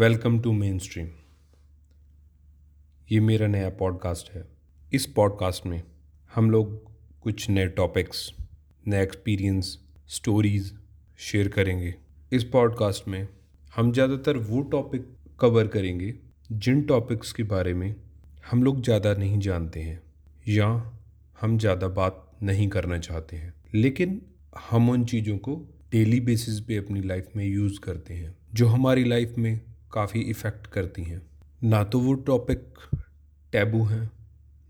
Welcome to main stream ये मेरा नया पॉडकास्ट है। इस पॉडकास्ट में हम लोग कुछ नए टॉपिक्स नए एक्सपीरियंस स्टोरीज़ शेयर करेंगे। इस पॉडकास्ट में हम ज़्यादातर वो टॉपिक कवर करेंगे जिन टॉपिक्स के बारे में हम लोग ज़्यादा नहीं जानते हैं या हम ज़्यादा बात नहीं करना चाहते हैं। लेकिन हम उन चीज़ों को डेली बेसिस पे अपनी लाइफ में यूज़ करते हैं जो हमारी लाइफ में काफ़ी इफ़ेक्ट करती हैं। ना तो वो टॉपिक टैबू हैं,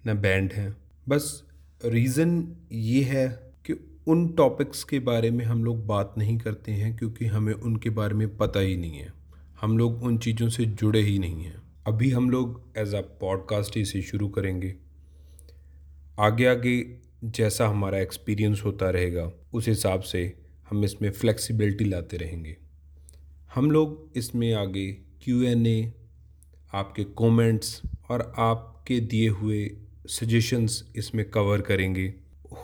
ना बैंड हैं। बस रीज़न ये है कि उन टॉपिक्स के बारे में हम लोग बात नहीं करते हैं क्योंकि हमें उनके बारे में पता ही नहीं है। हम लोग उन चीज़ों से जुड़े ही नहीं हैं। अभी हम लोग एज अ पॉडकास्ट इसे शुरू करेंगे। आगे आगे जैसा हमारा एक्सपीरियंस होता रहेगा, उस हिसाब से हम इसमें फ्लेक्सिबिलिटी लाते रहेंगे। हम लोग इसमें आगे क्यू एन ए आपके कमेंट्स और आपके दिए हुए सजेशंस इसमें कवर करेंगे।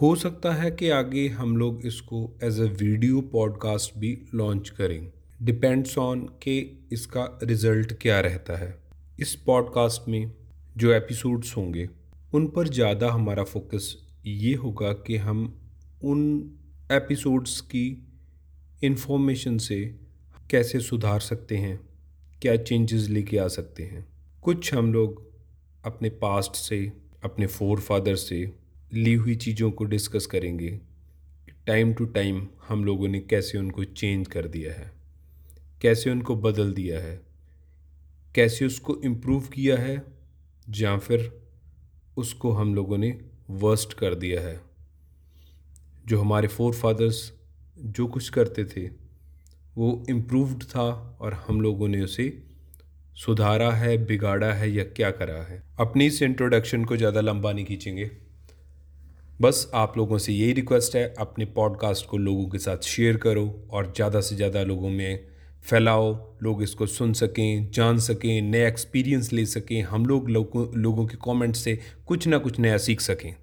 हो सकता है कि आगे हम लोग इसको एज अ वीडियो पॉडकास्ट भी लॉन्च करें। डिपेंड्स ऑन के इसका रिज़ल्ट क्या रहता है। इस पॉडकास्ट में जो एपिसोड्स होंगे, उन पर ज़्यादा हमारा फोकस ये होगा कि हम उन एपिसोड्स की इन्फॉर्मेशन से कैसे सुधार सकते हैं। क्या चेंजेस लेके आ सकते हैं? कुछ हम लोग अपने पास्ट से, अपने फोर फादर से ली हुई चीज़ों को डिस्कस करेंगे। टाइम टू टाइम हम लोगों ने कैसे उनको चेंज कर दिया है? कैसे उनको बदल दिया है? कैसे उसको इम्प्रूव किया है? या फिर उसको हम लोगों ने वर्स्ट कर दिया है? जो हमारे फोर फादर्स जो कुछ करते थे वो इम्प्रूव्ड था और हम लोगों ने उसे सुधारा है, बिगाड़ा है या क्या करा है। अपनी इस इंट्रोडक्शन को ज़्यादा लंबा नहीं खींचेंगे। बस आप लोगों से यही रिक्वेस्ट है, अपने पॉडकास्ट को लोगों के साथ शेयर करो और ज़्यादा से ज़्यादा लोगों में फैलाओ, लोग इसको सुन सकें, जान सकें नए एक्सपीरियंस ले सकें, हम लोग लोगों लोगों के कमेंट से कुछ ना कुछ नया सीख सकें।